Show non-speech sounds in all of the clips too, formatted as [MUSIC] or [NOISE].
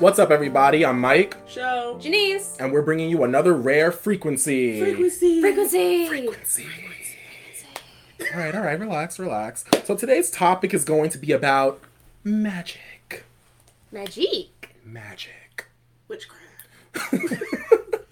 What's up, everybody? I'm Mike, Show. Janice. and we're bringing you another rare frequency. Frequency. Frequency. Frequency. Frequency. all right, all right, relax, relax. So today's topic is going to be about magic. Magic. Magic. Witchcraft. [LAUGHS]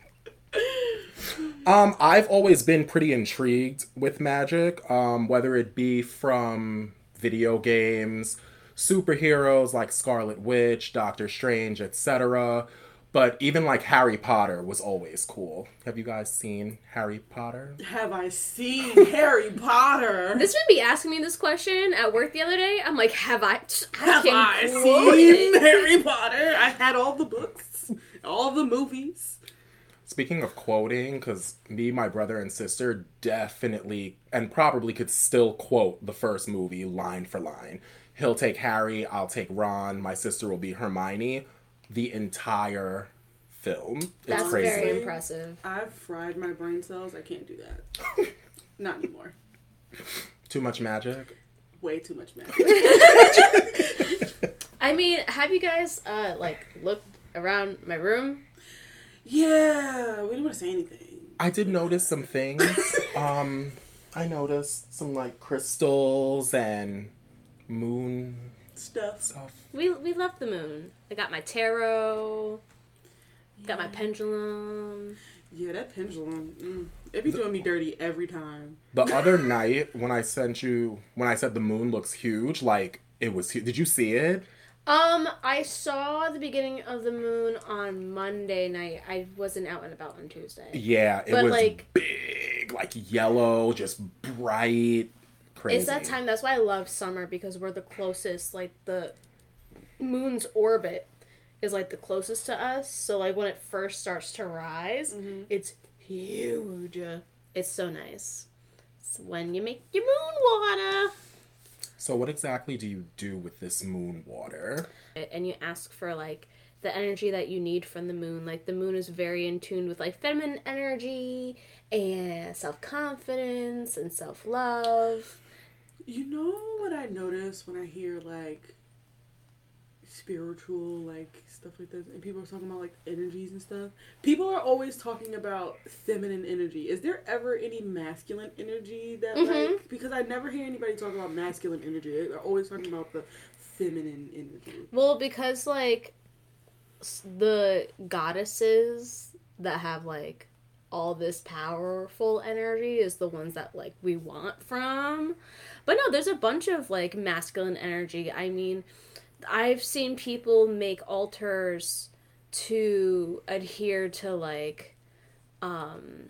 Um, I've always been pretty intrigued with magic, um, whether it be from video games, superheroes like Scarlet Witch, Doctor Strange, etc. But even like Harry Potter was always cool. Have you guys seen Harry Potter? Have I seen [LAUGHS] Harry Potter? This would be asking me this question at work the other day. I'm like, have I? I Have I seen it. Harry Potter? I had all the books, all the movies. Speaking of quoting, because me, my brother, and sister definitely and probably could still quote the first movie line for line. He'll take Harry, I'll take Ron, my sister will be Hermione. The entire film. It's That's crazy. very impressive. I've fried my brain cells. I can't do that. [LAUGHS] Not anymore. Too much magic. Way too much magic. [LAUGHS] [LAUGHS] I mean, have you guys uh like looked around my room? yeah, we didn't want to say anything. I did notice some things. um, I noticed some like crystals and moon Stuff. stuff. We we love the moon. I got my tarot. Got my pendulum. Yeah, that pendulum. Mm, it be doing me dirty every time. The [LAUGHS] other night when I sent you, when I said the moon looks huge, like it was. hu- Did you see it? Um, I saw the beginning of the moon on Monday night. I wasn't out and about on Tuesday. Yeah, it But, was like- big, like yellow, just bright, crazy. It's that time. That's why I love summer because we're the closest. Like the moon's orbit is like the closest to us. So like when it first starts to rise, mm-hmm. it's huge. It's so nice. It's when you make your moon water So, what exactly do you do with this moon water? and you ask for like the energy that you need from the moon. Like the moon is very in tune with like feminine energy and self confidence and self love. You know what I notice when I hear like spiritual like stuff like this and people are talking about like energies and stuff people are always talking about feminine energy is there ever any masculine energy that Mhm. like because i never hear anybody talk about masculine energy they're always talking about the feminine energy Well, because like the goddesses that have like all this powerful energy is the ones that like we want from. But no, there's a bunch of like masculine energy. I mean, I've seen people make altars to adhere to like um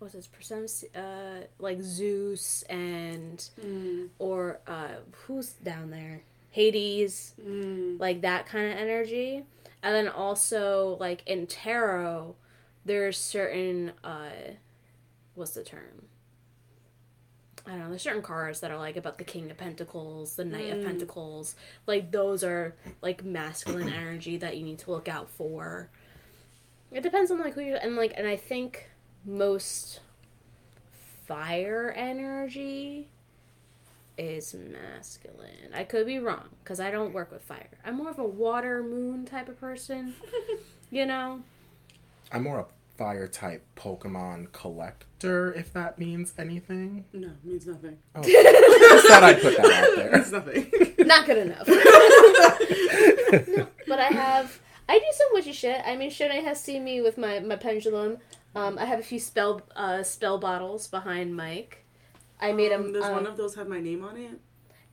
what's his percent uh like Zeus and mm, or uh who's down there? Hades mm. like that kind of energy and then also like in tarot there's certain uh what's the term i don't know there's certain cards that are like about the king of pentacles the knight of Mm. pentacles like those are like masculine [CLEARS THROAT] energy that you need to look out for it depends on like who you and like and i think most fire energy is masculine. I could be wrong because I don't work with fire. I'm more of a water moon type of person. [LAUGHS] you know? I'm more of a fire type Pokemon collector, if that means anything. no means nothing Oh, [LAUGHS] just thought I'd put that out [LAUGHS] there. means nothing [LAUGHS] Not good enough. No, but I have. I do some witchy shit. I mean, Shone has seen me with my, my pendulum. Um, I have a few spell uh, spell bottles behind Mike. I made um, them. does one of those have my name on it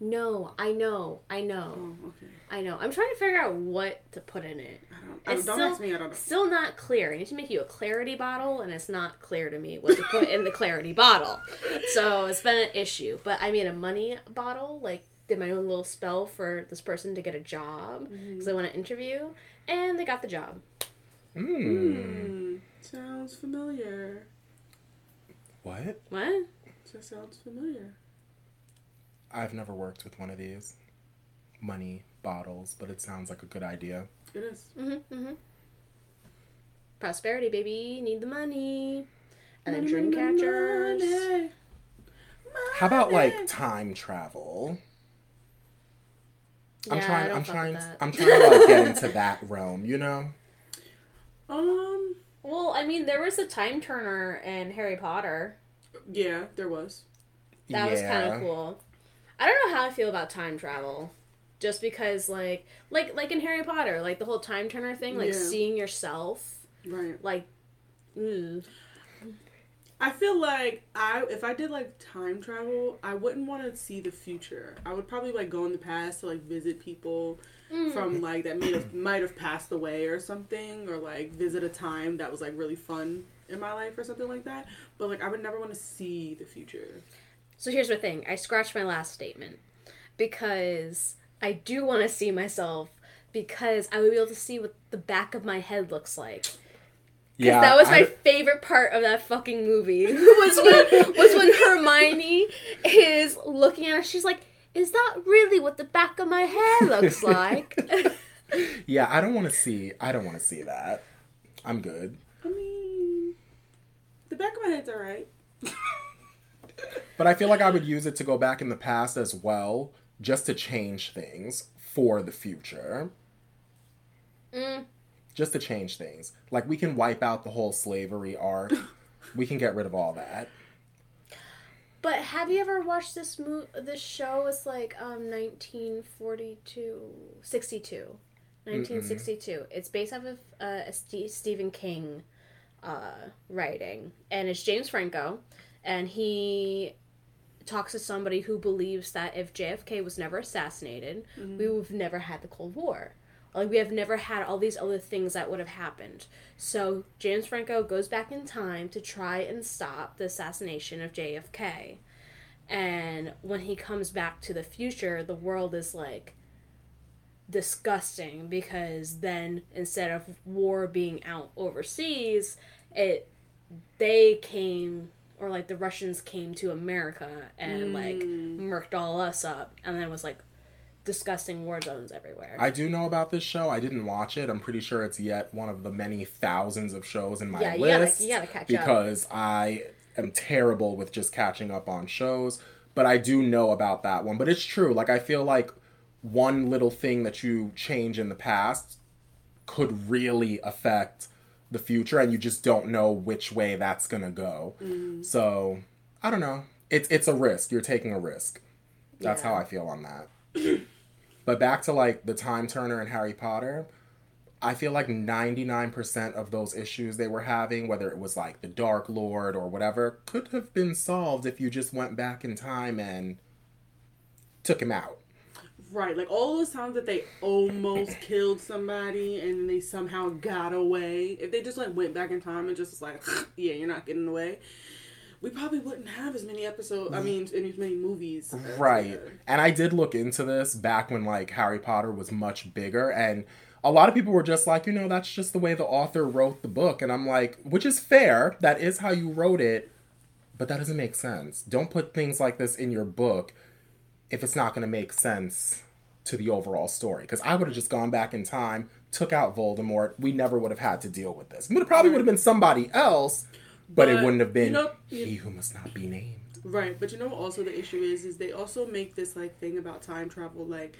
no, I know, I know, oh okay I know. I'm trying to figure out what to put in it. i don't, I It's don't still- ask me i don't know Still not clear. I need to make you a clarity bottle, and it's not clear to me what to put in the clarity bottle. So it's been an issue. But I made a money bottle, like did my own little spell for this person to get a job because I want to interview, and they got the job. Hmm. Hmm, sounds familiar. What? What? Just sounds familiar. I've never worked with one of these money bottles, but it sounds like a good idea. It is. Mm-hmm. Mm-hmm. Prosperity, baby. Need the money. And then Money, dream catchers. money. How about like time travel? I'm Yeah, I trying. don't I'm fuck trying. with that. I'm trying to like get into that [LAUGHS] realm. You know. Um, Well, I mean, there was a time turner in Harry Potter. yeah, there was. That was kind of cool. I don't know how I feel about time travel. Just because, like, like, like in Harry Potter, like the whole time turner thing, like Yeah. seeing yourself, Right. like, mm, I feel like I if I did like time travel, I wouldn't want to see the future. I would probably like go in the past to like visit people mm. from like that may have might have passed away or something, or like visit a time that was like really fun in my life or something like that. But like I would never want to see the future. So here's the thing. I scratched my last statement because I do want to see myself because I would be able to see what the back of my head looks like. Because Yeah. that was my I- favorite part of that fucking movie. [LAUGHS] was when was when Hermione is looking at her. She's like, "Is that really what the back of my hair looks [LAUGHS] like?" yeah. I don't want to see. I don't want to see that. I'm good. I mean, the back of my head's alright. [LAUGHS] But I feel like I would use it to go back in the past as well, just to change things for the future. Mm. Just to change things. Like we can wipe out the whole slavery arc. [LAUGHS] we can get rid of all that. But have you ever watched this mo- this show? It's like um 1942, 62, 1962. It's based off of uh, a Ste Stephen King uh, writing, and it's James Franco, and he talks to somebody who believes that if JFK was never assassinated, mm-hmm. we would have never had the Cold War. Like we have never had all these other things that would have happened. So James Franco goes back in time to try and stop the assassination of JFK. And when he comes back to the future, the world is like disgusting because then instead of war being out overseas, it they came or like the Russians came to America and like mm. murked all us up and then it was like disgusting war zones everywhere. I do know about this show. I didn't watch it. I'm pretty sure it's yet one of the many thousands of shows in my Yeah, you gotta- list. you gotta catch up. because I am terrible with just catching up on shows. But I do know about that one. But it's true. Like I feel like one little thing that you change in the past could really affect the future, and you just don't know which way that's gonna go. Mm. So I don't know. It's it's a risk. You're taking a risk. That's Yeah. how I feel on that. [CLEARS THROAT] But back to like the time turner and Harry Potter, I feel like 99% of those issues they were having, whether it was like the Dark Lord or whatever, could have been solved if you just went back in time and took him out. Right, like all those times that they almost [COUGHS] killed somebody and they somehow got away. If they just like went back in time and just was like, [LAUGHS] yeah, you're not getting away, we probably wouldn't have as many episodes. I mean, as many movies. Right. there. And I did look into this back when like Harry Potter was much bigger and a lot of people were just like, you know, that's just the way the author wrote the book and I'm like, which is fair. That is how you wrote it, but that doesn't make sense. Don't put things like this in your book if it's not going to make sense to the overall story because I would have just gone back in time, took out Voldemort, we never would have had to deal with this. It probably would have been somebody else, but, it wouldn't have been you know- he who must not be named. Right, but you know what also the issue is is they also make this like thing about time travel like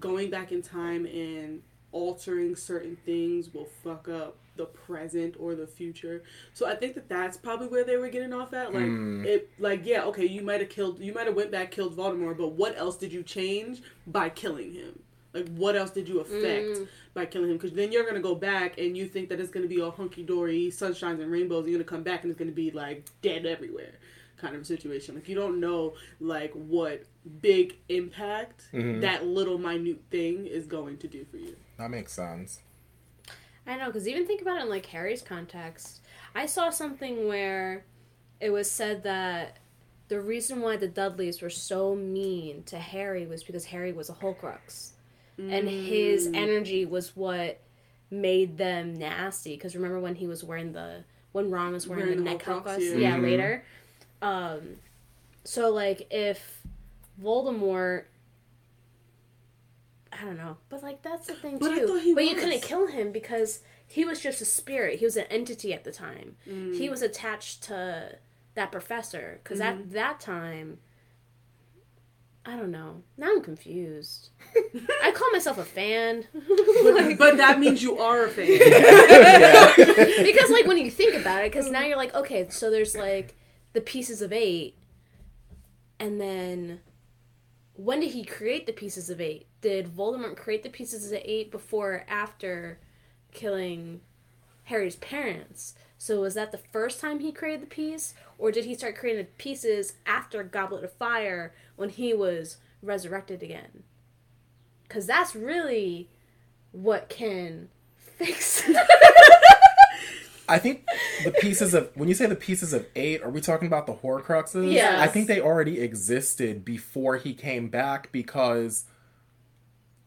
going back in time and altering certain things will fuck up the present or the future. So I think that that's probably where they were getting off at like Hmm. it like yeah, okay, you might have killed you might have went back killed Voldemort, but what else did you change by killing him? Like what else did you affect Mm. by killing him? Because then you're gonna go back and you think that it's gonna be all hunky dory, sunshines and rainbows. And you're gonna come back and it's gonna be like dead everywhere, kind of situation. Like you don't know like what big impact Mhm. that little minute thing is going to do for you. That makes sense. I know, because even think about it in like Harry's context. I saw something where it was said that the reason why the Dudleys were so mean to Harry was because Harry was a Horcrux, and his Mm. energy was what made them nasty. Because remember when he was wearing the when Ron was wearing, Wearing the the neck Horcrux, necklace? yeah. Yeah, Mhm. later. Um, so like if Voldemort. I don't know, but like that's the thing But I too. thought he but you couldn't kill him because he was just a spirit. He was an entity at the time. Mm. He was attached to that professor because Mm-hmm. at that time, I don't know. Now I'm confused. [LAUGHS] I call myself a fan. But, [LAUGHS] but that means you are a fan. [LAUGHS] because like when you think about it because now you're like okay so there's like the pieces of eight and then when did he create the pieces of eight did voldemort create the pieces of eight before or after killing harry's parents so was that the first time he created the piece or did he start creating the pieces after goblet of fire when he was resurrected again because that's really what can [LAUGHS] fix I think the pieces of when you say the pieces of eight, are we talking about the Horcruxes? Yes. I think they already existed before he came back because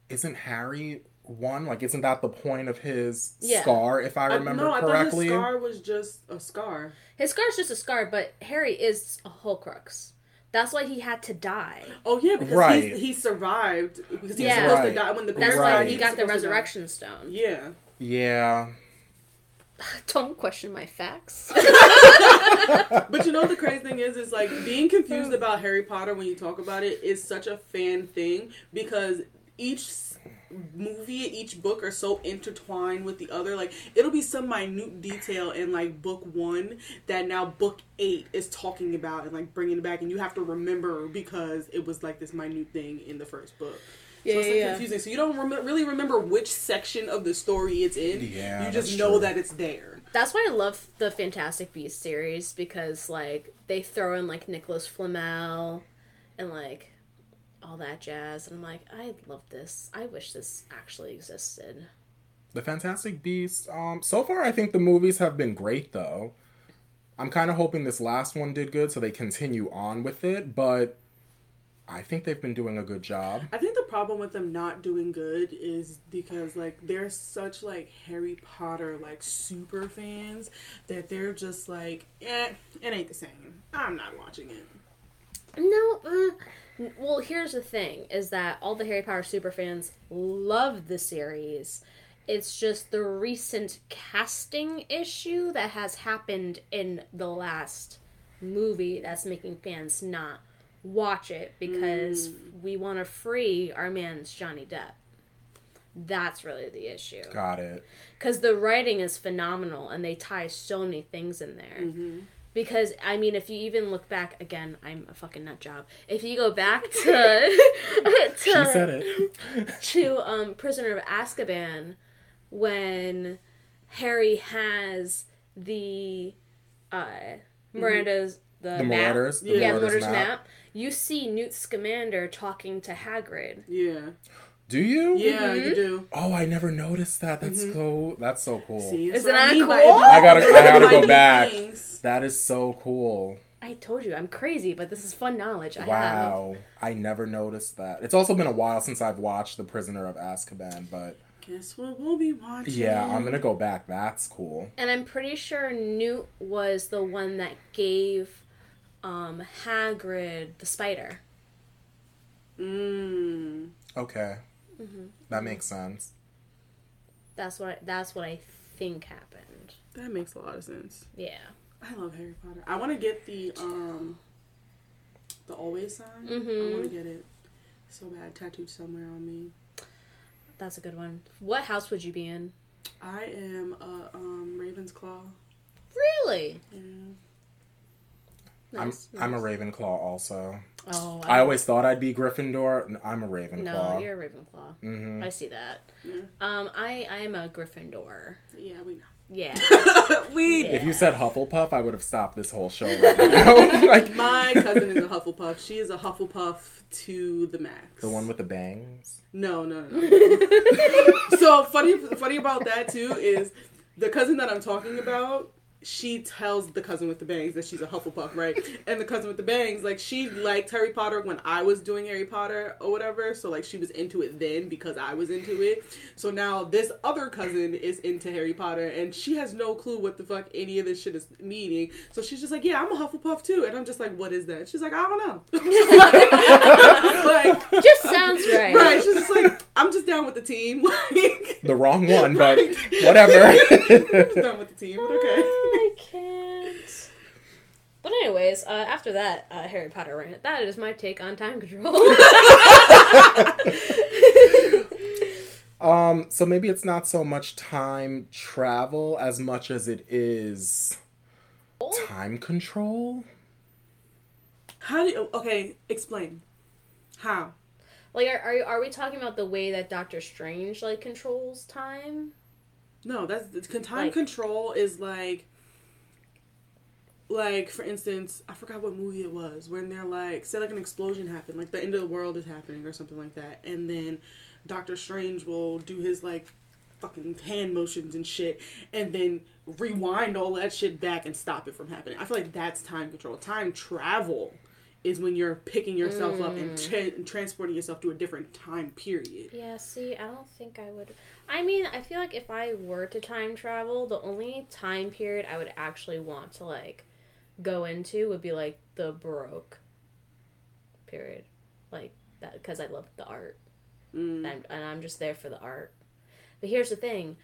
isn't Harry one? Like, isn't that the point of his Yeah. scar? If I I- remember no, I correctly. thought his scar was just a scar. His scar's just a scar, but Harry is a Horcrux. That's why he had to die. Oh yeah, because Right. he, he survived because he Yeah. was supposed Right. to die when the That's parents Right. why he was got the supposed to die. resurrection stone. Yeah. yeah. [LAUGHS] Don't question my facts. [LAUGHS] But you know the crazy thing is, is like being confused [LAUGHS] about Harry Potter when you talk about it is such a fan thing because each s- movie, each book are so intertwined with the other. Like it'll be some minute detail in like book one that now book eight is talking about and like bringing it back, and you have to remember because it was like this minute thing in the first book. Yeah, so it's yeah, like yeah. confusing. So you don't rem- really remember which section of the story it's in. Yeah, you just know true. that it's there. That's why I love the Fantastic Beasts series because like they throw in like Nicholas Flamel and like all that jazz, and I'm like, I love this. I wish this actually existed. The Fantastic Beasts. Um, so far, I think the movies have been great, though. I'm kind of hoping this last one did good, so they continue on with it. But I think they've been doing a good job. I think the problem with them not doing good is because like they're such like Harry Potter like super fans that they're just like, eh, it ain't the same. I'm not watching it. No, uh, well, here's the thing: is that all the Harry Potter super fans love the series. It's just the recent casting issue that has happened in the last movie that's making fans not watch it because we want to free our man's Johnny Depp. That's really the issue. Got it. Because the writing is phenomenal and they tie so many things in there. Mm-hmm. Because I mean, if you even look back again, I'm a fucking nut job. If you go back [LAUGHS] to [LAUGHS] to, She said it. [LAUGHS] to um, Prisoner of Azkaban, when Harry has the uh, Miranda's the, The map. Marauders. The Yeah, yeah, Marauders Marauders map. map. You see Newt Scamander talking to Hagrid. Yeah, Do you? yeah, Mhm. you do. Oh, I never noticed that. That's Mhm. so. That's so cool. See, Isn't what I that mean cool? I gotta- I gotta go [LAUGHS] back. things. That is so cool. I told you I'm crazy, but this is fun knowledge. I have. Wow. I never noticed that. It's also been a while since I've watched The Prisoner of Azkaban, but Guess what we'll be watching? yeah, I'm gonna go back. That's cool. And I'm pretty sure Newt was the one that gave um, Hagrid the spider. Mm. Okay. Mm-hmm. That makes sense. That's what that's what I think happened. That makes a lot of sense. Yeah. I love Harry Potter. I want to get the um, the always sign. I Mhm. want to get it so bad tattooed somewhere on me. That's a good one. What house would you be in? I am a um, Ravensclaw. Really? Yeah. Nice, I'm I'm a nice. Ravenclaw also. Oh, I always thought I'd be Gryffindor. I'm a Ravenclaw. No, you're a Ravenclaw. hmm I see that. Yeah. Um, I I am a Gryffindor. Yeah, we know. Yeah. [LAUGHS] we. Yeah. If you said Hufflepuff, I would have stopped this whole show right now. [LAUGHS] like [LAUGHS] My cousin is a Hufflepuff. She is a Hufflepuff to the max. the one with the bangs. No, no, no. no. so funny, funny about that too is the cousin that I'm talking about. She tells the cousin with the bangs that she's a Hufflepuff, right? And the cousin with the bangs, like she liked Harry Potter when I was doing Harry Potter or whatever. So like she was into it then because I was into it. So now this other cousin is into Harry Potter and she has no clue what the fuck any of this shit is meaning. So she's just like, yeah, I'm a Hufflepuff too. And I'm just like, what is that? She's like, I don't know. [LAUGHS] like, Just sounds right. Right. She's just like, I'm just down with the team. [LAUGHS] The wrong one, but [LAUGHS] whatever. I'm just down with the team. But okay. I can't. But anyways, uh, after that uh, Harry Potter rant, that is my take on time control. [LAUGHS] Um, so maybe it's not so much time travel as much as it is time control. How do you? Okay, explain. How? like, are, are are we talking about the way that Doctor Strange like controls time? No, that's time Like- control is like like for instance, I forgot what movie it was when they're like say like an explosion happened, like the end of the world is happening or something like that, and then Doctor Strange will do his like fucking hand motions and shit, and then rewind all that shit back and stop it from happening. I feel like that's time control. Time travel is when you're picking yourself up and, mm. tra- and transporting yourself to a different time period. Yeah, see, I don't think I would. I mean, I feel like if I were to time travel, the only time period I would actually want to like go into would be like the Baroque period, like that because I love the art Mm. and, and I'm just there for the art. But here's the thing.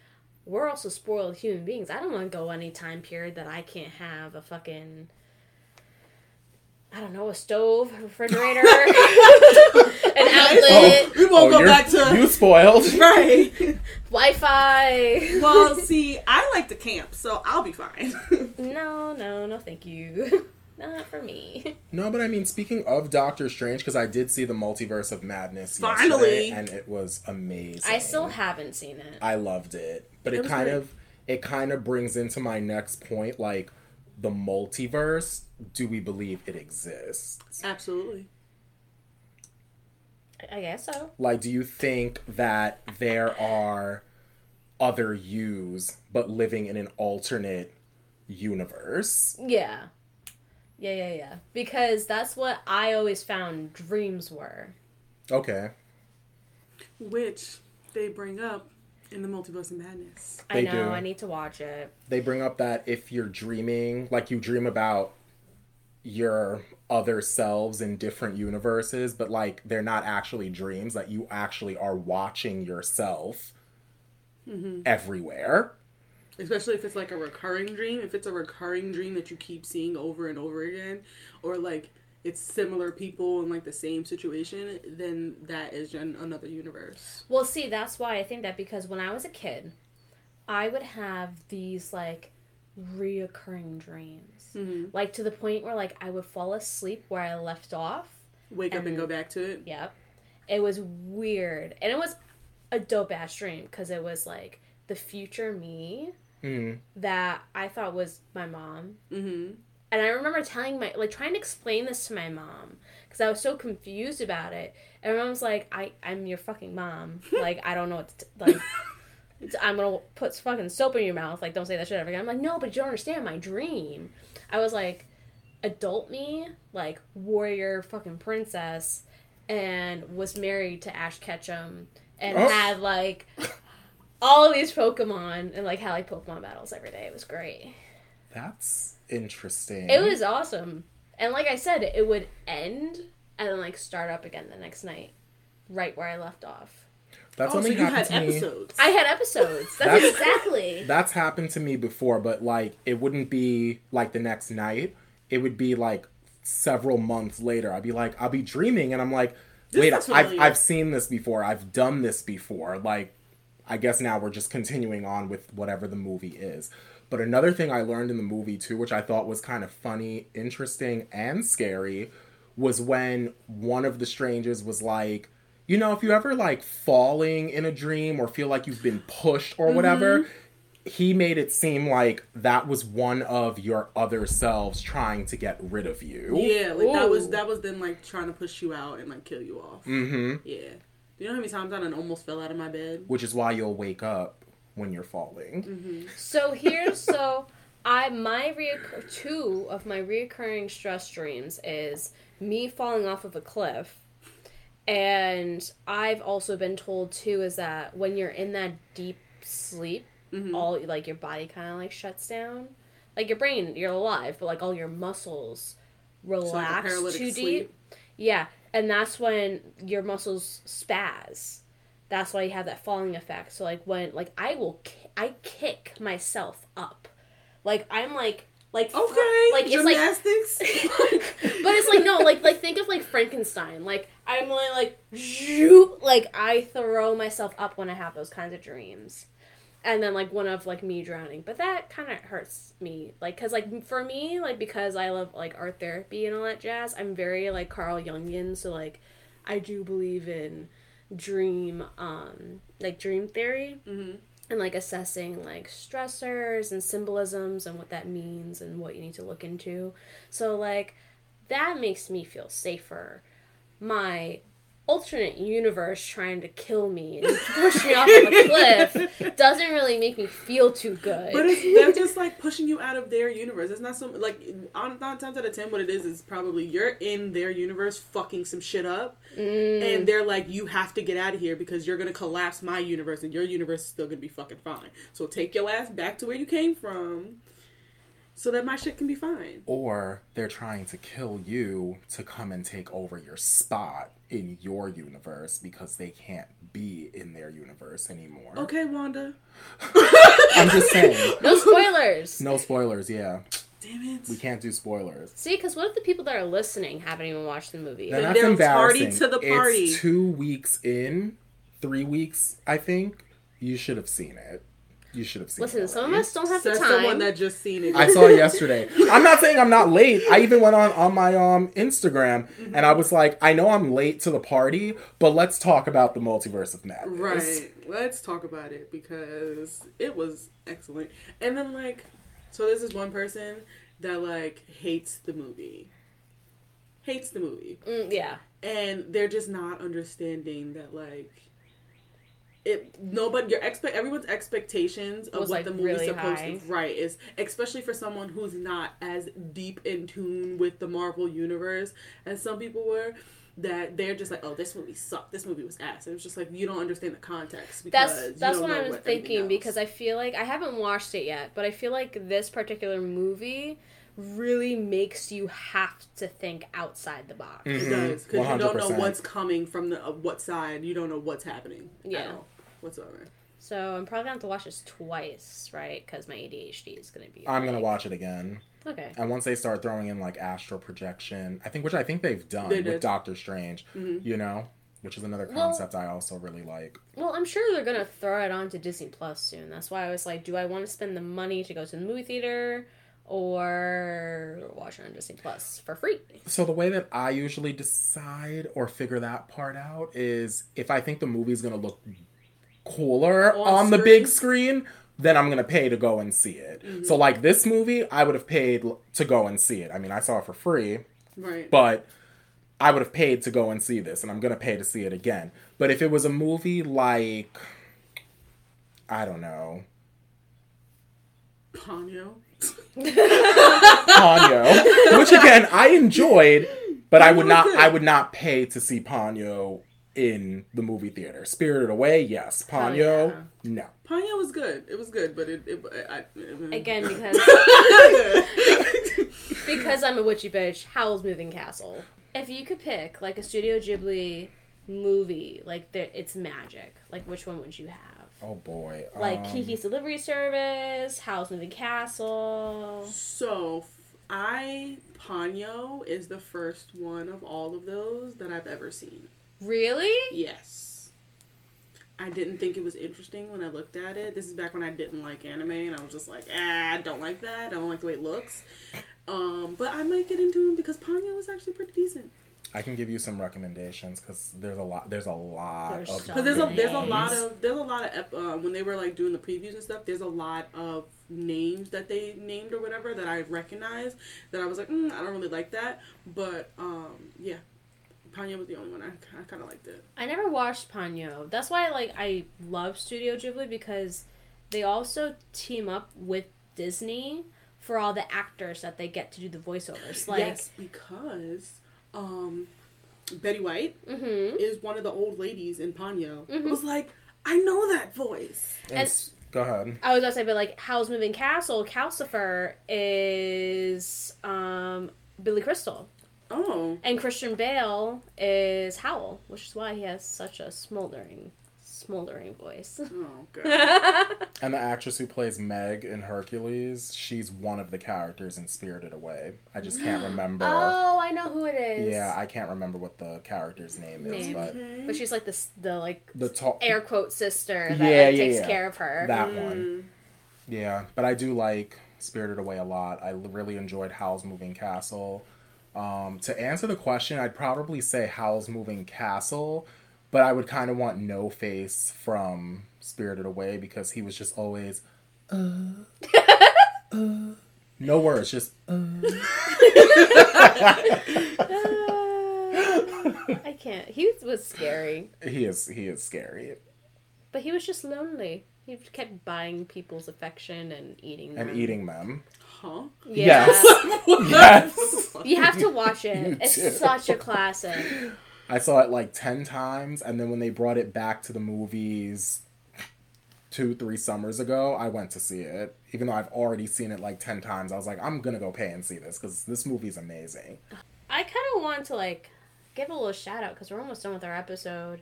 We're also spoiled human beings. I don't want to go any time period that I can't have a fucking I don't know, a stove, a refrigerator, [LAUGHS] an oh, outlet, we won't oh, go back to you [LAUGHS] spoiled. right. Wi-Fi. Well, [LAUGHS] see, I like to camp, so I'll be fine. No, no, no, thank you. Not for me. No, but I mean, speaking of Doctor Strange, because I did see the Multiverse of Madness Finally! and it was amazing. I still haven't seen it. I loved it, but It it, kind great. of it kind of brings into my next point, like the multiverse. Do we believe it exists? Absolutely. I guess so. Like, do you think that there are other yous, but living in an alternate universe? Yeah. Yeah, yeah, yeah. Because that's what I always found dreams were. Okay. Which they bring up in the Multiverse of Madness. I know, do. I need to watch it. They bring up that if you're dreaming, like you dream about your other selves in different universes, but like they're not actually dreams, that you actually are watching yourself mm-hmm. everywhere. Especially if it's like a recurring dream. If it's a recurring dream that you keep seeing over and over again, or like it's similar people in like the same situation, then that is an, another universe. Well, see, that's why I think that because when I was a kid, I would have these like reoccurring dreams. Mhm. Like to the point where like I would fall asleep where I left off. Wake up and And- go back to it. Yep. It was weird. And it was a dope ass dream because it was like the future me Mm. that I thought was my mom. Mm-hmm. And I remember telling my, like, trying to explain this to my mom because I was so confused about it. And my mom's like, I, I'm your fucking mom. [LAUGHS] Like, I don't know what to, t- like, I'm gonna put fucking soap in your mouth. Like, don't say that shit ever again. I'm like, no, but you don't understand my dream. I was like, adult me, like, warrior fucking princess, and was married to Ash Ketchum and Oh. had, like, all of these Pokemon and, like, had, like, Pokemon battles every day. It was great. That's interesting. It was awesome. And like I said, it would end and then like start up again the next night, right where I left off. That's oh, so only you happened had to me. episodes. I had episodes. That's, That's- exactly. That's happened to me before, but like it wouldn't be like the next night. It would be like several months later. I'd be like, I'll be dreaming, and I'm like, This wait, I've. I've seen this before. I've done this before. Like, I guess now we're just continuing on with whatever the movie is. But another thing I learned in the movie too, which I thought was kind of funny, interesting, and scary, was when one of the strangers was like, you know, if you ever like falling in a dream or feel like you've been pushed or whatever, he made it seem like that was one of your other selves trying to get rid of you. yeah, like that was Ooh. that was them like trying to push you out and like kill you off. Mm-hmm. Yeah. Do you know how many times I done almost fell out of my bed? Which is why you'll wake up when you're falling. Mm-hmm. So here's so I my reoccur- two of my reoccurring stress dreams is me falling off of a cliff. And I've also been told too is that when you're in that deep sleep, Mhm. all like your body kind of like shuts down. Like your brain, you're alive, but like all your muscles So, like, a relax too sleep. deep. Yeah, and that's when your muscles spaz. That's why you have that falling effect. So like when like I will ki- I kick myself up. Like I'm like like fr- Okay. like it's like gymnastics. [LAUGHS] but it's like no, like like think of like Frankenstein. Like I'm like zoop, like I throw myself up when I have those kinds of dreams. And then like one of like me drowning, but that kind of hurts me, like because like for me, like because I love like art therapy and all that jazz. I'm very like Carl Jungian, so like I do believe in dream, um, like dream theory Mhm. and like assessing like stressors and symbolisms and what that means and what you need to look into. So like that makes me feel safer. My alternate universe trying to kill me and push me off of a cliff [LAUGHS] doesn't really make me feel too good. But it's, they're just like pushing you out of their universe. It's not so like on nine times out of ten, what it is is probably you're in their universe fucking some shit up, Mm. and they're like, you have to get out of here because you're gonna collapse my universe, and your universe is still gonna be fucking fine. So take your ass back to where you came from, so that my shit can be fine. Or they're trying to kill you to come and take over your spot in your universe because they can't be in their universe anymore. Okay, Wanda. [LAUGHS] I'm just saying. [LAUGHS] no spoilers. No spoilers, yeah. Damn it. We can't do spoilers. See, because what if the people that are listening haven't even watched the movie? Then Then that's they're tardy embarrassing. to the party. It's two weeks in, three weeks, I think. You should have seen it. You should have seen Listen, it. some of us don't have the time. someone that just seen it. I saw it yesterday. I'm not saying I'm not late. I even went on on my um Instagram and I was like, I know I'm late to the party, but let's talk about the multiverse of madness. Right. Let's talk about it because it was excellent. And then like so this is one person that like hates the movie. Hates the movie. Mm, yeah. And they're just not understanding that like it nobody your expect everyone's expectations of what like, the movie's really supposed high. to right is especially for someone who's not as deep in tune with the Marvel universe as some people were that they're just like oh this movie sucked this movie was ass and it's just like you don't understand the context because That's you that's don't what I was everything thinking because I feel like I haven't watched it yet, but I feel like this particular movie really makes you have to think outside the box. it Mhm. does because you don't know what's coming from the uh, what side you don't know what's happening at Yeah. All whatsoever So I'm probably gonna have to watch this twice, right? Because my ADHD is gonna be. I'm gonna watch it again. Okay. And once they start throwing in like astral projection, I think which I think they've done They with. Doctor Strange, Mhm. you know, which is another Well- concept I also really like. Well, I'm sure they're gonna throw it onto Disney Plus soon. That's why I was like, do I want to spend the money to go to the movie theater or watch it on Disney Plus for free? So the way that I usually decide or figure that part out is if I think the movie's gonna look cooler On on, the big screen, then I'm gonna pay to go and see it. Mm-hmm. So like this movie, I would have paid to go and see it. I mean, I saw it for free, right but I would have paid to go and see this, and I'm gonna pay to see it again. But if it was a movie like, I don't know, Ponyo Ponyo, which again I enjoyed, but I would not. I would not pay to see Ponyo in the movie theater. Spirited Away, yes. Ponyo, yeah. no. Ponyo was good it was good but it, it I, I, Again, because [LAUGHS] because I'm a witchy bitch. Howl's Moving Castle. If you could pick like a Studio Ghibli movie, like there, it's magic. Like which one would you have? Oh boy. Like um, Kiki's Delivery Service, Howl's Moving Castle. So, f- I Ponyo is the first one of all of those that I've ever seen. Really? Yes. I didn't think it was interesting when I looked at it. This is back when I didn't like anime, and I was just like, ah, I don't like that. I don't like the way it looks. Um, but I might get into them because Ponyo was actually pretty decent. I can give you some recommendations because there's a lot. There's a lot There's of. Because there's a there's a lot of there's a lot of ep- uh, when they were like doing the previews and stuff. There's a lot of names that they named or whatever that I recognize that I was like, mm, I don't really like that. But um, yeah, Ponyo was the only one I, I kind of liked it. I never watched Ponyo. That's why like I love Studio Ghibli because they also team up with Disney for all the actors that they get to do the voiceovers. [LAUGHS] Like, yes, because um, Betty White mm-hmm. is one of the old ladies in Ponyo. Mhm. I was like, I know that voice. And s- go ahead. I was gonna say, but like Howl's Moving Castle, Calcifer is um, Billy Crystal, Oh, and Christian Bale is Howl, which is why he has such a smoldering smoldering voice. Oh [LAUGHS] god. [LAUGHS] And the actress who plays Meg in Hercules, she's one of the characters in Spirited Away. I just can't [GASPS] remember. oh, I know who it is. Yeah, I can't remember what the character's name is, Name. but but she's like this the like the top air quote sister that Yeah, yeah, takes yeah. care of her. that Mm. one. Yeah, but I do like Spirited Away a lot. I really enjoyed Howl's Moving Castle. Um, to answer the question, I'd probably say Howl's Moving Castle, but I would kind of want No Face from Spirited Away because he was just always, uh, uh, no words, just, uh. I can't. He was scary, he is he is scary but he was just lonely. He kept buying people's affection and eating them. and eating them. Huh? Yeah. Yes. [LAUGHS] yes. You have to watch it. It's do. such a classic. I saw it like 10 times, and then when they brought it back to the movies two, three summers ago, I went to see it. Even though I've already seen it like 10 times, I was like, I'm gonna go pay and see this because this movie's amazing. I kind of want to like give a little shout out because we're almost done with our episode,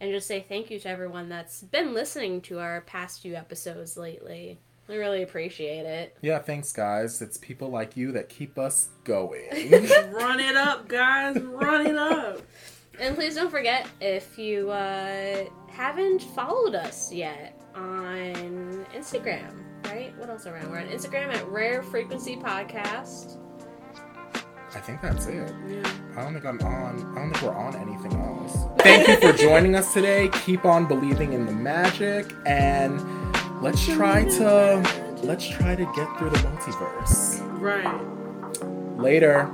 and just say thank you to everyone that's been listening to our past few episodes lately. We really appreciate it. Yeah, thanks, guys. It's people like you that keep us going. [LAUGHS] Run it up, guys. Run it up. And please don't forget if you uh, haven't followed us yet on Instagram, right? What else around? We're on Instagram at Rare Frequency Podcast. I think that's it. Yeah. I don't think I'm on. I don't think we're on anything else. [LAUGHS] Thank you for joining us today. Keep on believing in the magic, and let's try to let's try to get through the multiverse. Right. Later.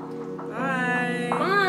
Bye. Bye.